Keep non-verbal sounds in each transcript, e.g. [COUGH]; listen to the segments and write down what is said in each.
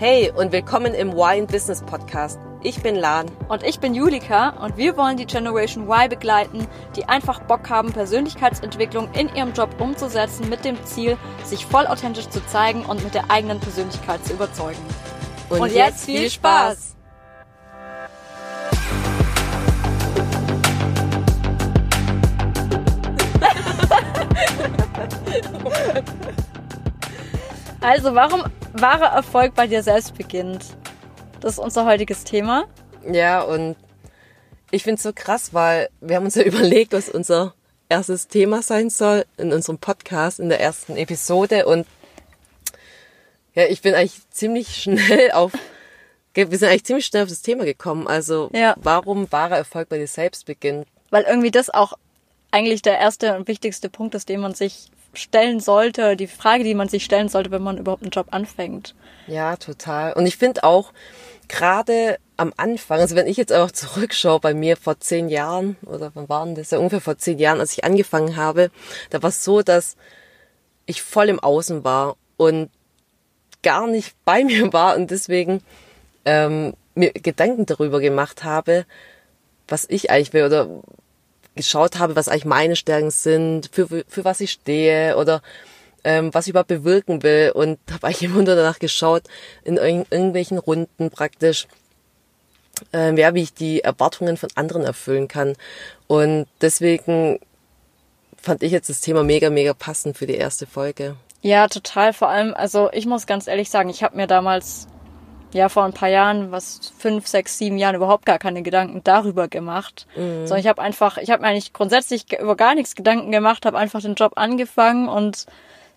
Hey und willkommen im Wine Business Podcast. Ich bin Lan. Und ich bin Julika und wir wollen die Generation Y begleiten, die einfach Bock haben, Persönlichkeitsentwicklung in ihrem Job umzusetzen mit dem Ziel, sich vollauthentisch zu zeigen und mit der eigenen Persönlichkeit zu überzeugen. Und, und jetzt viel Spaß! Also, warum wahrer Erfolg bei dir selbst beginnt? Das ist unser heutiges Thema. Ja, und ich finde es so krass, weil wir haben uns ja [LAUGHS] überlegt, was unser erstes Thema sein soll in unserem Podcast, in der ersten Episode. Und ja, ich bin eigentlich ziemlich [LAUGHS] schnell auf, wir sind eigentlich ziemlich schnell auf das Thema gekommen. Also, ja. warum wahrer Erfolg bei dir selbst beginnt. Weil irgendwie das auch eigentlich der erste und wichtigste Punkt ist, den man sich stellen sollte, die Frage, die man sich stellen sollte, wenn man überhaupt einen Job anfängt. Ja, total. Und ich finde auch, gerade am Anfang, also wenn ich jetzt einfach zurückschaue bei mir vor zehn Jahren, oder wann waren das? Ja, ungefähr vor zehn Jahren, als ich angefangen habe, da war es so, dass ich voll im Außen war und gar nicht [LAUGHS] bei mir war und deswegen ähm, mir Gedanken darüber gemacht habe, was ich eigentlich will oder geschaut habe, was eigentlich meine Stärken sind, für, für was ich stehe oder ähm, was ich überhaupt bewirken will und habe eigentlich [LAUGHS] immer danach geschaut, in irgendwelchen Runden praktisch, ähm, ja, wie ich die Erwartungen von anderen erfüllen kann. Und deswegen fand ich jetzt das Thema mega, mega passend für die erste Folge. Ja, total. Vor allem, also ich muss ganz ehrlich sagen, ich habe mir damals ja vor ein paar Jahren, was fünf, sechs, sieben Jahren überhaupt gar keine Gedanken darüber gemacht. Mhm. Sondern ich habe einfach, ich habe mir eigentlich grundsätzlich über gar nichts Gedanken gemacht, habe einfach den Job angefangen und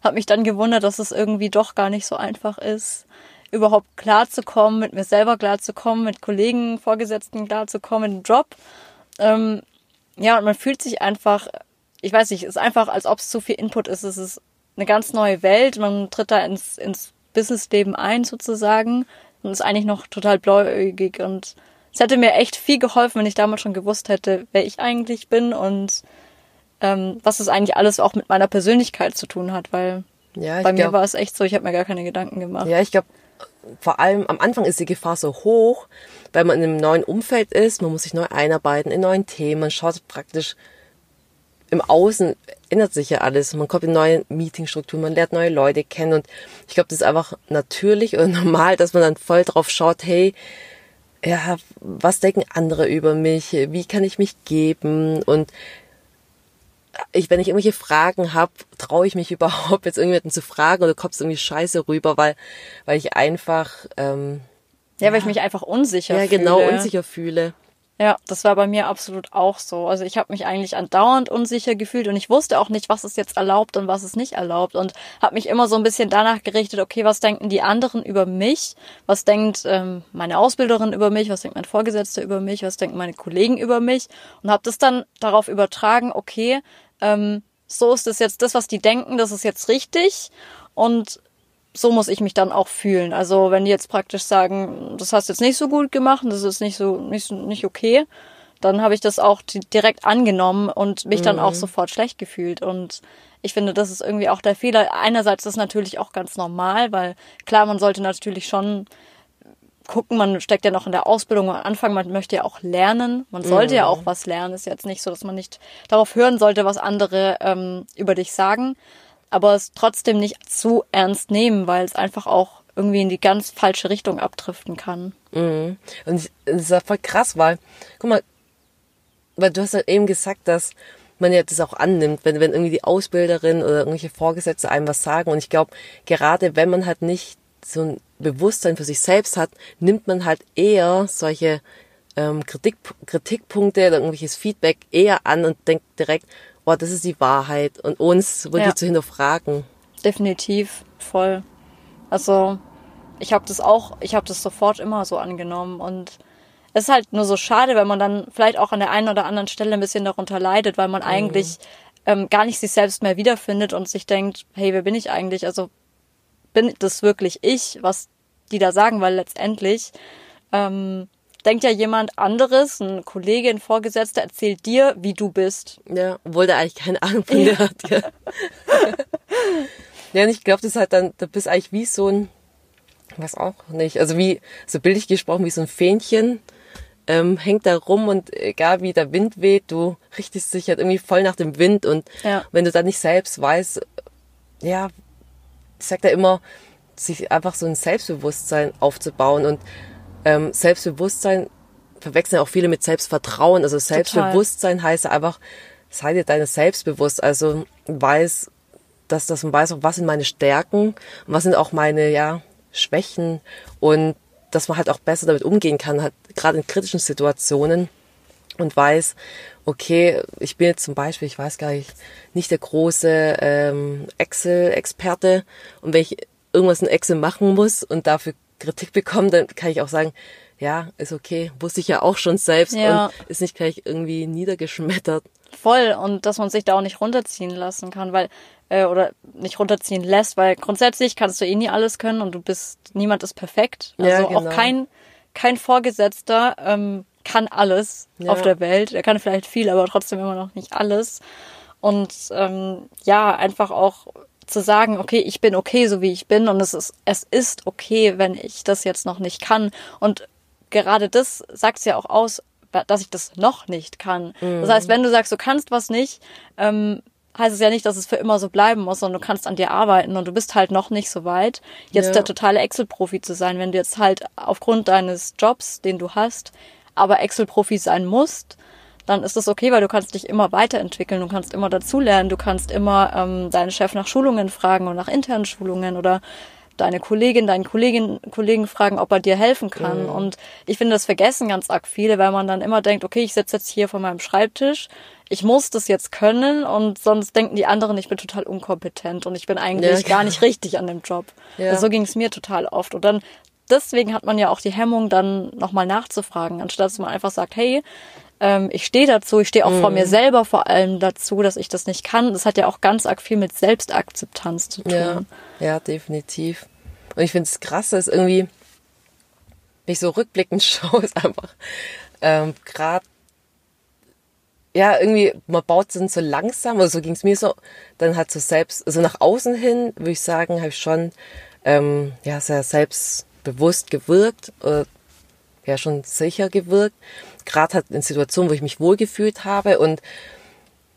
habe mich dann gewundert, dass es irgendwie doch gar nicht so einfach ist, überhaupt klarzukommen, mit mir selber klarzukommen, mit Kollegen, Vorgesetzten klarzukommen, mit dem Job. Ähm, ja, und man fühlt sich einfach, ich weiß nicht, es ist einfach, als ob es zu viel Input ist. Es ist eine ganz neue Welt. Man tritt da ins, ins Businessleben ein sozusagen und ist eigentlich noch total bläugig und es hätte mir echt viel geholfen, wenn ich damals schon gewusst hätte, wer ich eigentlich bin und ähm, was es eigentlich alles auch mit meiner Persönlichkeit zu tun hat, weil ja, bei mir war es echt so, ich habe mir gar keine Gedanken gemacht. Ja, ich glaube, vor allem am Anfang ist die Gefahr so hoch, weil man in einem neuen Umfeld ist, man muss sich neu einarbeiten in neuen Themen, man schaut praktisch im Außen ändert sich ja alles. Man kommt in neue Meetingstrukturen, man lernt neue Leute kennen und ich glaube, das ist einfach natürlich und [LAUGHS] normal, dass man dann voll drauf schaut, hey, ja, was denken andere über mich? Wie kann ich mich geben? Und ich, wenn ich irgendwelche Fragen habe, traue ich mich [LAUGHS] überhaupt jetzt irgendjemanden zu fragen oder kommt es irgendwie scheiße rüber, weil, weil ich einfach ähm, ja, weil ich mich einfach unsicher ja, fühle. Ja, genau, unsicher fühle. Ja, das war bei mir absolut auch so. Also ich habe mich eigentlich andauernd unsicher gefühlt und ich wusste auch nicht, was es jetzt erlaubt und was es nicht erlaubt und habe mich immer so ein bisschen danach gerichtet, okay, was denken die anderen über mich? Was denkt ähm, meine Ausbilderin über mich? Was denkt mein Vorgesetzter über mich? Was denken meine Kollegen über mich? Und habe das dann darauf übertragen, okay, ähm, so ist es jetzt das, was die denken, das ist jetzt richtig und so muss ich mich dann auch fühlen. Also wenn die jetzt praktisch sagen, das hast du jetzt nicht so gut gemacht, das ist nicht so nicht, nicht okay, dann habe ich das auch direkt angenommen und mich mhm. dann auch mhm. sofort schlecht gefühlt. Und ich finde, das ist irgendwie auch der Fehler. Einerseits ist das natürlich auch ganz normal, weil klar, man sollte natürlich schon gucken, man steckt ja noch in der Ausbildung am Anfang, man möchte ja auch lernen, man sollte mhm. ja auch was lernen. Ist jetzt nicht so, dass man nicht darauf hören sollte, was andere ähm, über dich sagen aber es trotzdem nicht zu ernst nehmen, weil es einfach auch irgendwie in die ganz falsche Richtung abdriften kann. Mhm. Und es ist ja voll krass, weil, guck mal, weil du hast ja eben gesagt, dass man ja das auch annimmt, wenn, wenn irgendwie die Ausbilderin oder irgendwelche Vorgesetzte einem was sagen. Und ich glaube, gerade wenn man halt nicht so ein Bewusstsein für sich selbst hat, nimmt man halt eher solche ähm, Kritik, Kritikpunkte oder irgendwelches Feedback eher an und denkt direkt, oh, das ist die Wahrheit und uns wirklich ja. zu hinterfragen. Definitiv, voll. Also ich habe das auch, ich habe das sofort immer so angenommen und es ist halt nur so schade, wenn man dann vielleicht auch an der einen oder anderen Stelle ein bisschen darunter leidet, weil man mhm. eigentlich ähm, gar nicht sich selbst mehr wiederfindet und sich denkt, hey, wer bin ich eigentlich? Also bin das wirklich ich, was die da sagen, weil letztendlich ähm, denkt ja jemand anderes, ein Kollege, ein Vorgesetzter erzählt dir, wie du bist. Ja, obwohl der eigentlich keine Ahnung von dir hat. Ja, ja und ich glaube, das ist halt dann, du bist eigentlich wie so ein, Was auch nicht. Also wie, so bildlich gesprochen, wie so ein Fähnchen, ähm, hängt da rum und egal wie der Wind weht, du richtest dich halt irgendwie voll nach dem Wind und Ja. wenn du dann nicht selbst weißt, ja, ich sag da immer, sich einfach so ein Selbstbewusstsein aufzubauen und ähm, Selbstbewusstsein verwechseln auch viele mit Selbstvertrauen. Also Selbstbewusstsein heißt ja einfach, sei dir deines selbstbewusst. Also weiß, dass das man weiß auch, was sind meine Stärken und was sind auch meine ja Schwächen und dass man halt auch besser damit umgehen kann, halt gerade in kritischen Situationen und weiß, okay, ich bin jetzt zum Beispiel, ich weiß gar nicht, nicht der große ähm, Excel-Experte und wenn ich irgendwas in Excel machen muss und dafür Kritik bekomme, dann kann ich auch sagen, ja, ist okay, wusste ich ja auch schon selbst Ja. und ist nicht gleich irgendwie niedergeschmettert. Voll und dass man sich da auch nicht runterziehen lassen kann, weil äh, oder nicht runterziehen lässt, weil grundsätzlich kannst du eh nie alles können und du bist niemand ist perfekt. Also Ja, genau. auch kein kein Vorgesetzter ähm, kann alles Ja. auf der Welt. Er kann vielleicht viel, aber trotzdem immer noch nicht alles. Und ähm, ja, einfach auch zu sagen, okay, ich bin okay, so wie ich bin und es ist es ist okay, wenn ich das jetzt noch nicht kann und gerade das sagt ja auch aus, dass ich das noch nicht kann. Das heißt, wenn du sagst, du kannst was nicht, ähm, heißt es ja nicht, dass es für immer so bleiben muss, sondern du kannst an dir arbeiten und du bist halt noch nicht so weit, jetzt Ja. der totale Excel-Profi zu sein. Wenn du jetzt halt aufgrund deines Jobs, den du hast, aber Excel-Profi sein musst, dann ist das okay, weil du kannst dich immer weiterentwickeln, du kannst immer dazulernen, du kannst immer ähm, deinen Chef nach Schulungen fragen und nach internen Schulungen oder deine Kollegin, deinen Kollegin, Kollegen fragen, ob er dir helfen kann. Und ich finde, das vergessen ganz arg viele, weil man dann immer denkt, okay, ich sitze jetzt hier vor meinem Schreibtisch, ich muss das jetzt können und sonst denken die anderen, ich bin total unkompetent und ich bin eigentlich Ja, gar nicht richtig an dem Job. Ja. Also so ging es mir total oft. Und dann deswegen hat man ja auch die Hemmung, dann nochmal nachzufragen, anstatt dass man einfach sagt, hey, ähm, ich stehe dazu, ich stehe auch vor Mhm. mir selber vor allem dazu, dass ich das nicht kann. Das hat ja auch ganz arg viel mit Selbstakzeptanz zu tun. Ja, ja, definitiv. Und ich finde es krass, dass irgendwie, wenn ich so rückblickend [LAUGHS] schaue, ist einfach ähm, gerade, ja, irgendwie, man baut dann so langsam, oder so ging es mir so, dann halt so selbst, also nach außen hin, würde ich sagen, habe ich schon ähm, ja, sehr selbstbewusst gewirkt, oder ja, schon sicher gewirkt. Gerade halt in Situationen, wo ich mich wohlgefühlt habe und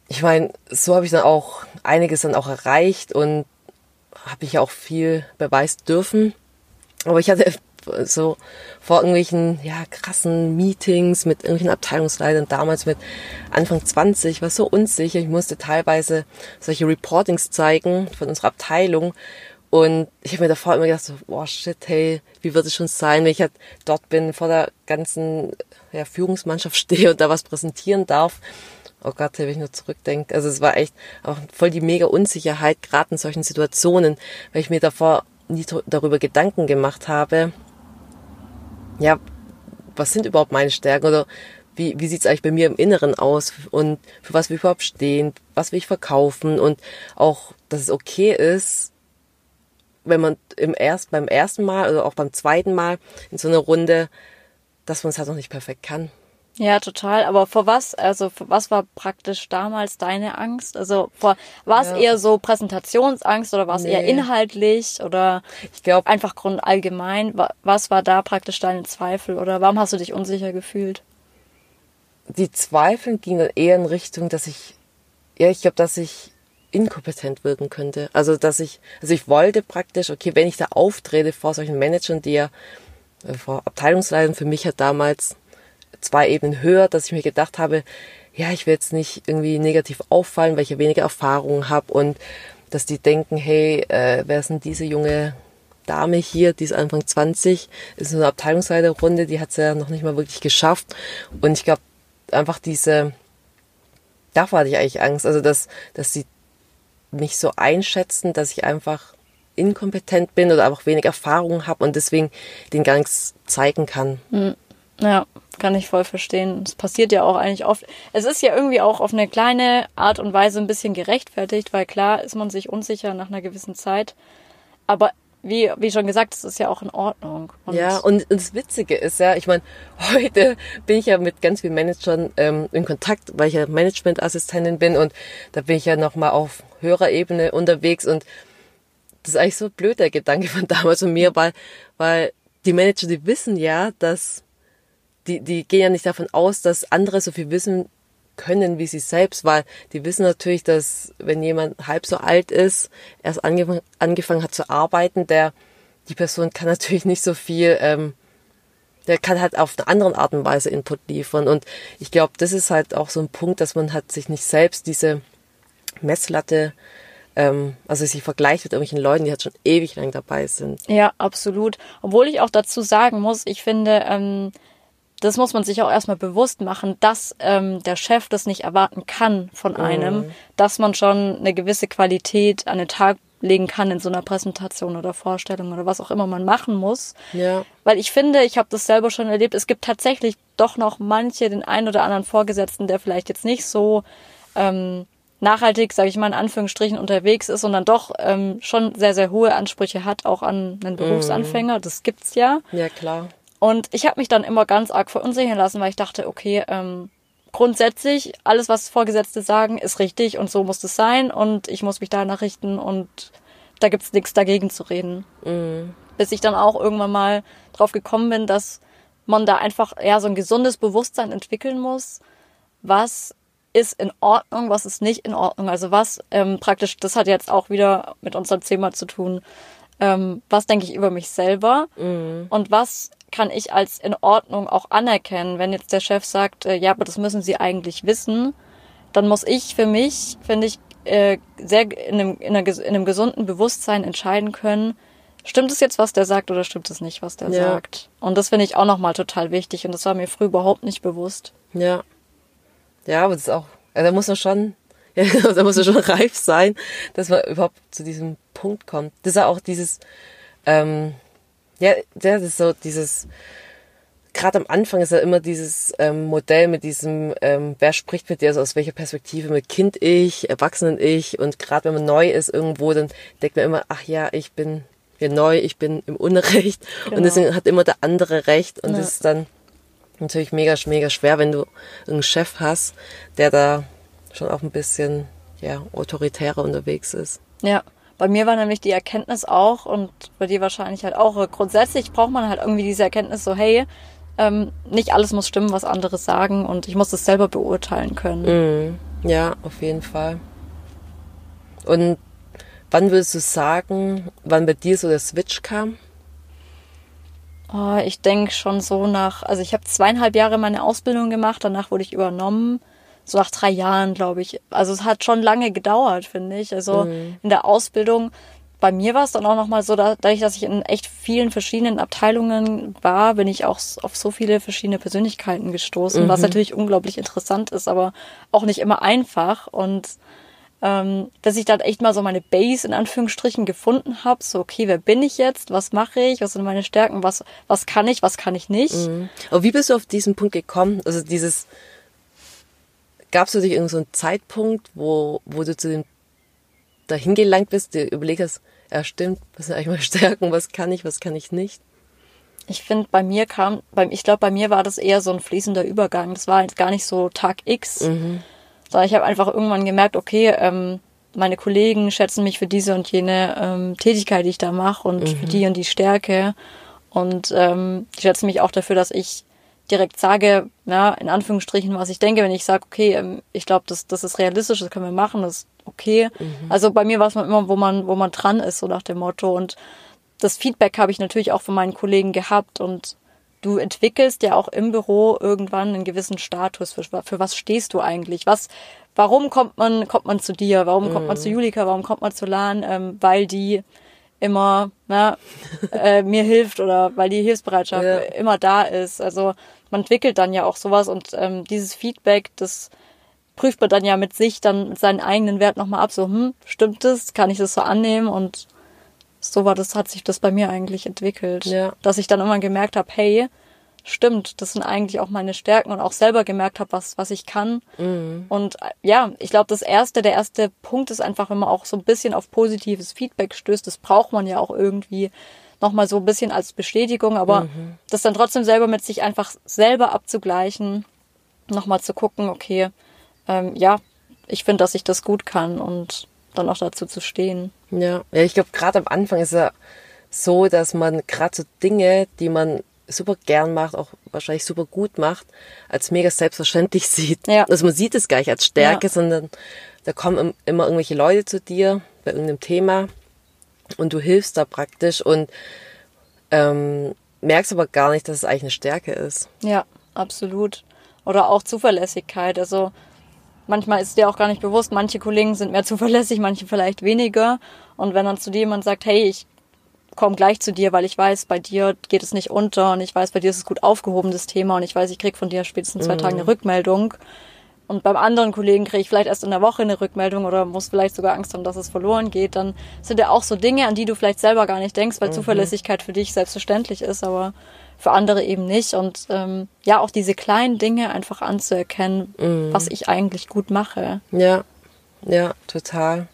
ich meine, so habe ich dann auch einiges dann auch erreicht und habe ich auch viel beweisen dürfen. Aber ich hatte [LAUGHS] so vor irgendwelchen ja, krassen Meetings mit irgendwelchen Abteilungsleitern damals mit Anfang 20, war so unsicher. Ich musste teilweise solche Reportings zeigen von unserer Abteilung. Und ich habe mir davor immer gedacht, so, boah, shit, hey, wie wird es schon sein, wenn ich halt dort bin, vor der ganzen ja, Führungsmannschaft [LAUGHS] stehe und da was präsentieren darf. Oh Gott, wenn ich nur zurückdenke. Also es war echt auch voll die mega Unsicherheit, gerade in solchen Situationen, weil ich mir davor nie darüber Gedanken gemacht habe, ja, was sind überhaupt meine Stärken oder wie, wie sieht's eigentlich bei mir im Inneren aus und für was will ich überhaupt stehen, was will ich verkaufen und auch, dass es okay ist, wenn man im erst, beim ersten Mal oder auch beim zweiten Mal in so einer Runde, dass man es halt noch nicht perfekt kann. Ja, total. Aber vor was, also vor was war praktisch damals deine Angst? Also vor, war es Ja. eher so Präsentationsangst oder war es eher Nee. inhaltlich oder Ich glaube, einfach Grund allgemein? Wa- Was war da praktisch deine Zweifel oder warum hast du dich unsicher gefühlt? die Zweifel gingen eher in Richtung, dass ich, ja, ich glaube, dass ich inkompetent wirken könnte. Also, dass ich, also ich wollte praktisch, okay, wenn ich da auftrete vor solchen Managern, die ja, äh, vor Abteilungsleitern, für mich hat damals zwei Ebenen höher, dass ich mir gedacht habe, ja, ich will jetzt nicht irgendwie negativ auffallen, weil ich ja weniger Erfahrung habe und dass die denken, hey, äh, wer ist denn diese junge Dame hier, die ist Anfang 20, ist so eine Abteilungsleiterrunde, die hat es ja noch nicht mal wirklich geschafft. Und ich glaube, einfach diese, davor hatte ich eigentlich Angst, also dass, dass sie mich so einschätzen, dass ich einfach inkompetent bin oder einfach wenig Erfahrung habe und deswegen den gar nichts zeigen kann. Ja, kann ich voll verstehen. Es passiert ja auch eigentlich oft. Es ist ja irgendwie auch auf eine kleine Art und Weise ein bisschen gerechtfertigt, weil klar ist man sich unsicher nach einer gewissen Zeit. Aber wie, wie schon gesagt, es ist ja auch in Ordnung. Und Ja, und das Witzige ist ja, ich meine, [LAUGHS] heute bin ich ja mit ganz vielen Managern ähm, in Kontakt, weil ich ja Managementassistentin bin und da bin ich ja nochmal auf höherer Ebene unterwegs und das ist eigentlich so blöd, der Gedanke von [LAUGHS] damals und mir, weil, weil die Manager, die wissen ja, dass, die, die gehen ja nicht davon aus, dass andere so viel wissen können wie sie selbst, weil die wissen natürlich, dass wenn jemand halb so alt ist, erst angefangen, angefangen hat zu arbeiten, der, die Person kann [LAUGHS] natürlich nicht so viel, ähm, der kann halt auf eine andere Art und Weise Input liefern. Und ich glaube, das ist halt auch so ein Punkt, dass man halt sich nicht selbst diese Messlatte ähm, also sich vergleicht mit irgendwelchen Leuten, die halt schon ewig lang dabei sind. Ja, absolut. Obwohl ich auch dazu sagen muss, ich finde, ähm, das muss man sich auch erstmal bewusst machen, dass ähm, der Chef das nicht erwarten kann von einem, mm. dass man schon eine gewisse Qualität an den Tag legen kann in so einer Präsentation oder Vorstellung oder was auch immer man machen muss. Ja. Weil ich finde, ich habe das selber schon erlebt, es gibt tatsächlich doch noch manche, den einen oder anderen Vorgesetzten, der vielleicht jetzt nicht so ähm, nachhaltig, sage ich mal in Anführungsstrichen, unterwegs ist und dann doch ähm, schon sehr, sehr hohe Ansprüche hat, auch an einen Berufsanfänger. Mm. Das gibt's ja. Ja, klar. Und ich habe mich dann immer ganz arg verunsichern lassen, weil ich dachte, okay, ähm, grundsätzlich, alles, was Vorgesetzte sagen, ist richtig und so muss es sein und ich muss mich danach richten und da gibt's nichts dagegen zu reden. Mhm. Bis ich dann auch irgendwann mal drauf gekommen bin, dass man da einfach eher so ein gesundes Bewusstsein entwickeln muss, was ist in Ordnung, was ist nicht in Ordnung. Also was ähm, praktisch, das hat jetzt auch wieder mit unserem Thema zu tun, ähm, was denke ich über mich selber mhm. und was kann ich als in Ordnung auch anerkennen. Wenn jetzt der Chef sagt, äh, ja, aber das müssen Sie eigentlich wissen, dann muss ich für mich, finde ich, äh, sehr in einem, in, einer, in einem gesunden Bewusstsein entscheiden können, stimmt es jetzt, was der sagt oder stimmt es nicht, was der ja. sagt. Und das finde ich auch nochmal total wichtig und das war mir früher überhaupt nicht bewusst. Ja. Ja, aber das ist auch, also da muss man schon, [LAUGHS] ja, da muss man schon reif sein, dass man überhaupt zu diesem Punkt kommt. Das ist ja auch dieses, ähm, ja, das ist so dieses, gerade am Anfang ist ja immer dieses ähm, Modell mit diesem, ähm, wer spricht mit dir, also aus welcher Perspektive, mit Kind-Ich, Erwachsenen-Ich und gerade wenn man neu ist irgendwo, dann denkt man immer, ach ja, ich bin hier neu, ich bin im Unrecht genau. und deswegen hat immer der andere Recht und ja. das ist dann natürlich mega, mega schwer, wenn du einen Chef hast, der da schon auch ein bisschen, ja, autoritärer unterwegs ist. Ja. Bei mir war nämlich die Erkenntnis auch und bei dir wahrscheinlich halt auch, grundsätzlich braucht man halt irgendwie diese Erkenntnis so, hey, ähm, nicht alles muss stimmen, was andere sagen und ich muss das selber beurteilen können. Mm, ja, auf jeden Fall. Und wann würdest du sagen, wann bei dir so der Switch kam? Oh, ich denke schon so nach, also ich habe zweieinhalb Jahre meine Ausbildung gemacht, danach wurde ich übernommen so nach drei Jahren, glaube ich. Also es hat schon lange gedauert, finde ich. Also mhm. in der Ausbildung, bei mir war es dann auch nochmal so, dadurch, dass ich in echt vielen verschiedenen Abteilungen war, bin ich auch auf so viele verschiedene Persönlichkeiten gestoßen, mhm. was natürlich unglaublich interessant ist, aber auch nicht immer einfach. Und ähm, dass ich dann echt mal so meine Base in Anführungsstrichen gefunden habe, so okay, wer bin ich jetzt, was mache ich, was sind meine Stärken, was was kann ich, was kann ich nicht. Mhm. Aber wie bist du auf diesen Punkt gekommen? Also dieses Gab es für dich irgendeinen so Zeitpunkt, wo, wo du zu dem dahin gelangt bist, dir überlegt hast, ja stimmt, was sind eigentlich meine Stärken, was kann ich, was kann ich nicht? Ich finde, bei mir kam, beim, ich glaube, bei mir war das eher so ein fließender Übergang. Das war halt gar nicht so Tag X, mhm. sondern ich habe einfach irgendwann gemerkt, okay, ähm, meine Kollegen schätzen mich für diese und jene ähm, Tätigkeit, die ich da mache und mhm. für die und die Stärke. Und ähm, die schätzen mich auch dafür, dass ich direkt sage, ja, in Anführungsstrichen, was ich denke, wenn ich sage, okay, ähm, ich glaube, das, das ist realistisch, das können wir machen, das ist okay. Mhm. Also bei mir war es immer, wo man, wo man dran ist, so nach dem Motto. Und das Feedback habe ich natürlich auch von meinen Kollegen gehabt und du entwickelst ja auch im Büro irgendwann einen gewissen Status. Für, für was stehst du eigentlich? Was, warum kommt man, kommt man zu dir? Warum mhm. kommt man zu mhm. Julika? Warum kommt man zu Lan? Ähm, weil die immer na, [LAUGHS] äh, mir hilft oder weil die Hilfsbereitschaft ja. immer da ist. Also man entwickelt dann ja auch sowas und ähm, dieses Feedback, das prüft man dann ja mit sich, dann mit seinen eigenen Wert nochmal ab, so, hm, stimmt das, kann ich das so annehmen und so war das, hat sich das bei mir eigentlich entwickelt. Ja. Dass ich dann immer gemerkt habe, hey, stimmt, das sind eigentlich auch meine Stärken und auch selber gemerkt habe, was, was ich kann. Mhm. Und äh, ja, ich glaube, das erste, der erste Punkt ist einfach, wenn man auch so ein bisschen auf positives Feedback stößt, das braucht man ja auch irgendwie nochmal so ein bisschen als Bestätigung, aber mhm. das dann trotzdem selber mit sich einfach selber abzugleichen, nochmal zu gucken, okay, ähm, ja, ich finde, dass ich das gut kann und dann auch dazu zu stehen. Ja, ja ich glaube, gerade am Anfang ist ja so, dass man gerade so Dinge, die man super gern macht, auch wahrscheinlich super gut macht, als mega selbstverständlich [LAUGHS] sieht. Ja. Also man sieht es gar nicht als Stärke, Ja. sondern da kommen immer irgendwelche Leute zu dir bei irgendeinem Thema und du hilfst da praktisch und ähm, merkst aber gar nicht, dass es eigentlich eine Stärke ist. Ja, absolut. Oder auch Zuverlässigkeit. Also manchmal ist dir auch gar nicht bewusst, manche Kollegen sind mehr [LAUGHS] zuverlässig, manche vielleicht weniger. Und wenn dann zu dir jemand sagt, hey, ich komme gleich zu dir, weil ich weiß, bei dir geht es nicht unter und ich weiß, bei dir ist es gut aufgehoben, das Thema und ich weiß, ich krieg von dir spätestens zwei Tagen eine Rückmeldung. Und beim anderen Kollegen kriege ich vielleicht erst in der Woche eine Rückmeldung oder muss vielleicht sogar Angst haben, dass es verloren geht. Dann sind ja auch so Dinge, an die du vielleicht selber gar nicht denkst, weil Zuverlässigkeit für dich selbstverständlich ist, aber für andere eben nicht. Und ähm, ja, auch diese kleinen Dinge einfach anzuerkennen, was ich eigentlich gut mache. Ja, ja, total.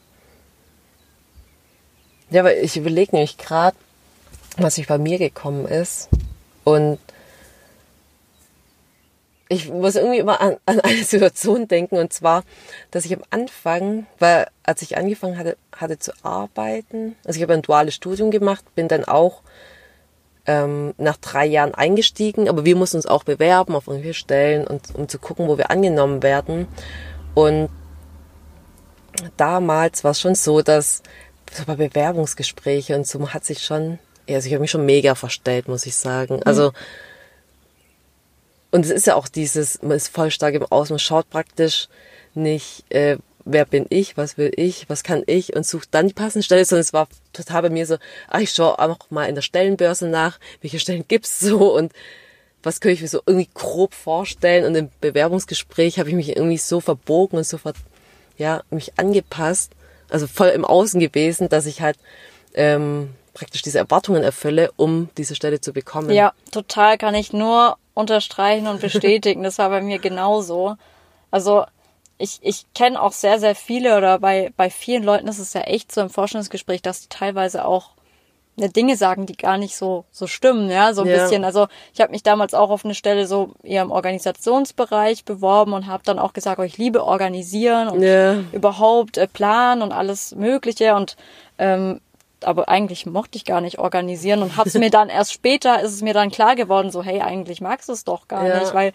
Ja, aber ich überlege nämlich gerade, was sich bei mir gekommen ist. Und ich muss irgendwie immer an, an eine Situation denken. Und zwar, dass ich am Anfang, weil als ich angefangen hatte, hatte zu arbeiten, also ich habe ein duales Studium gemacht, bin dann auch ähm, nach drei Jahren eingestiegen, aber wir mussten uns auch bewerben auf irgendwelche Stellen und um zu gucken, wo wir angenommen werden. Und damals war es schon so, dass so bei Bewerbungsgespräche und so hat sich schon, also ich habe mich schon mega verstellt, muss ich sagen. Also und es ist ja auch dieses, man ist voll stark im Außen, man schaut praktisch nicht, äh, wer bin ich, was will ich, was kann ich und sucht dann die passende Stelle, sondern es war total bei mir so, ah, ich schaue auch mal in der Stellenbörse nach, welche Stellen gibt's so und was könnte ich mir so irgendwie grob vorstellen und im Bewerbungsgespräch habe ich mich irgendwie so verbogen und so ver ja, mich angepasst, also voll im Außen gewesen, dass ich halt ähm, praktisch diese Erwartungen erfülle, um diese Stelle zu bekommen. Ja, total kann ich nur unterstreichen und bestätigen. Das war bei mir genauso. Also ich, ich kenne auch sehr, sehr viele oder bei, bei vielen Leuten ist es ja echt so im Forschungsgespräch, dass die teilweise auch ne, Dinge sagen, die gar nicht so, so stimmen, ja, so ein Ja. bisschen. Also ich habe mich damals auch auf eine Stelle so eher im Organisationsbereich beworben und habe dann auch gesagt, oh, ich liebe organisieren und Ja. überhaupt äh, planen und alles Mögliche und ähm, aber eigentlich mochte ich gar nicht organisieren und hab's mir dann [LAUGHS] erst später ist es mir dann klar geworden, so hey, eigentlich magst du es doch gar Ja. nicht, weil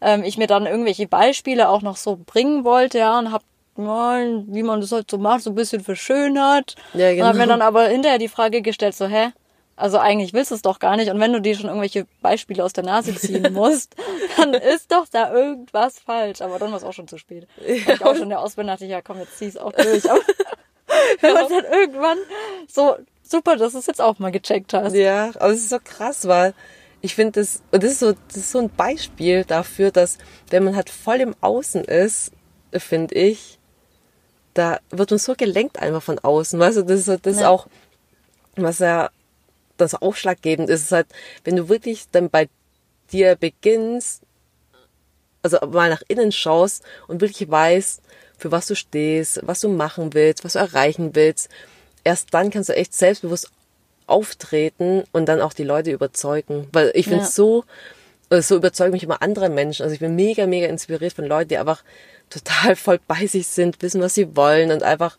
ähm, ich mir dann irgendwelche Beispiele auch noch so bringen wollte, ja, und hab mal, wie man das halt so macht, so ein bisschen verschönert. Ja, Und hab mir genau. dann aber hinterher die Frage gestellt, so hä, also eigentlich willst du es doch gar nicht. Und wenn du dir schon irgendwelche Beispiele aus der Nase ziehen [LAUGHS] musst, dann ist doch da irgendwas falsch. Aber dann war es auch schon zu spät. War ich auch [LAUGHS] schon der Ausbildung dachte ich, ja komm, jetzt zieh es auch durch. Aber [LAUGHS] wenn man dann irgendwann so, super, dass du es jetzt auch mal gecheckt hast. Ja, aber es ist so krass, weil ich finde das, und das ist so, das ist so ein Beispiel dafür, dass wenn man halt voll im Außen ist, finde ich, da wird man so gelenkt einfach von außen, weißt du, das ist, so- das ist Ja. auch, was ja das ausschlaggebend ist, ist halt, wenn du wirklich dann bei dir beginnst, also mal nach innen schaust und wirklich weißt, für was du stehst, was du machen willst, was du erreichen willst, erst dann kannst du echt selbstbewusst auftreten und dann auch die Leute überzeugen. Weil ich finde Ja. so, äh, so überzeugen mich immer andere Menschen. Also ich bin mega, mega inspiriert von Leuten, die einfach total voll bei sich sind, wissen, was sie wollen und einfach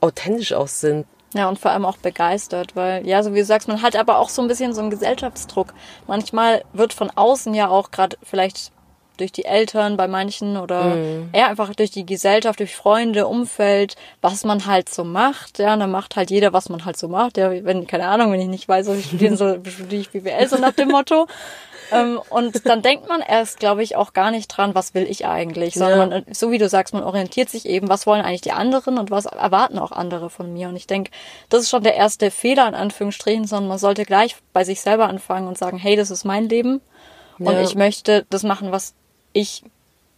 authentisch auch sind. Ja, und vor allem auch begeistert, weil, ja, so wie du sagst, man hat aber auch so ein bisschen so einen Gesellschaftsdruck. Manchmal wird von außen ja auch gerade vielleicht durch die Eltern bei manchen oder eher einfach durch die Gesellschaft, durch Freunde, Umfeld, was man halt so macht. Ja, und dann macht halt jeder, was man halt so macht. Ja, wenn, keine Ahnung, wenn ich nicht weiß, was ich studieren soll, [LAUGHS] studiere ich BWL, so nach dem Motto. Ähm, und dann denkt man erst, glaube ich, auch gar nicht dran, was will ich eigentlich, sondern Ja. man, so wie du sagst, man orientiert sich eben, was wollen eigentlich die anderen und was erwarten auch andere von mir. Und ich denke, das ist schon der erste Fehler in Anführungsstrichen, sondern man sollte gleich bei sich selber anfangen und sagen, hey, das ist mein Leben und Ja. ich möchte das machen, was ich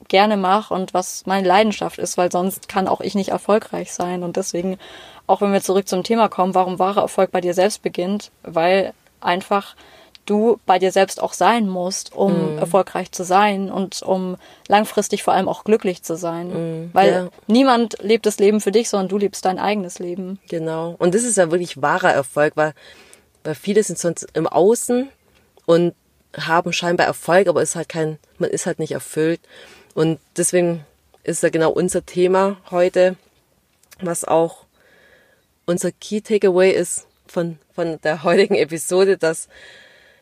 gerne mache und was meine Leidenschaft ist, weil sonst kann auch ich nicht erfolgreich sein. Und deswegen, auch wenn wir zurück zum Thema kommen, warum wahrer Erfolg bei dir selbst beginnt, weil einfach du bei dir selbst auch sein musst, um erfolgreich zu sein und um langfristig vor allem auch glücklich zu sein. Weil ja. niemand lebt das Leben für dich, sondern du lebst dein eigenes Leben. Genau. Und das ist ja wirklich wahrer Erfolg, weil, weil viele sind sonst im Außen und haben scheinbar Erfolg, aber ist halt kein, man ist halt nicht erfüllt. Und deswegen ist ja genau unser Thema heute, was auch unser Key Takeaway ist von, von der [LAUGHS] heutigen Episode, dass,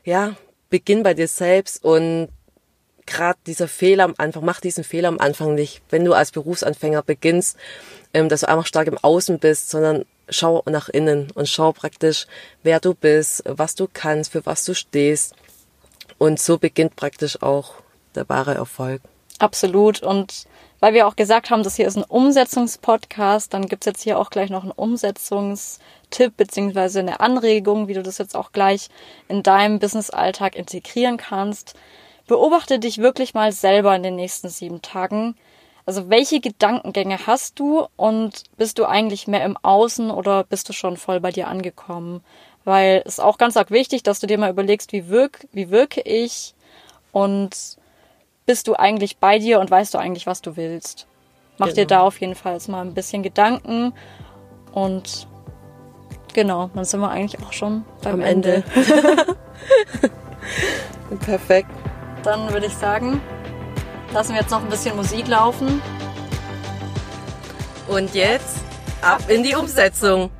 ja, beginn bei dir selbst und gerade dieser Fehler am Anfang, mach diesen Fehler am Anfang nicht, wenn du als Berufsanfänger beginnst, ähm, dass du einfach stark im Außen bist, sondern schau nach innen und schau praktisch, wer du bist, was du kannst, für was du stehst. Und so beginnt praktisch auch der wahre Erfolg. Absolut. Und weil wir auch gesagt haben, das hier ist ein Umsetzungspodcast, dann gibt's jetzt hier auch gleich noch einen Umsetzungstipp beziehungsweise eine Anregung, wie du das jetzt auch gleich in deinem Businessalltag integrieren kannst. Beobachte dich wirklich mal selber in den nächsten sieben Tagen. Also welche Gedankengänge hast du und bist du eigentlich mehr im Außen oder bist du schon voll bei dir angekommen? Weil es ist auch ganz arg wichtig, dass du dir mal überlegst, wie, wirk, wie wirke ich und bist du eigentlich bei dir und weißt du eigentlich, was du willst. Mach genau. dir da auf jeden Fall jetzt mal ein bisschen Gedanken und genau, dann sind wir eigentlich auch schon beim Am Ende. Ende. [LAUGHS] Perfekt. Dann würde ich sagen, lassen wir jetzt noch ein bisschen Musik laufen. Und jetzt ab in die Umsetzung.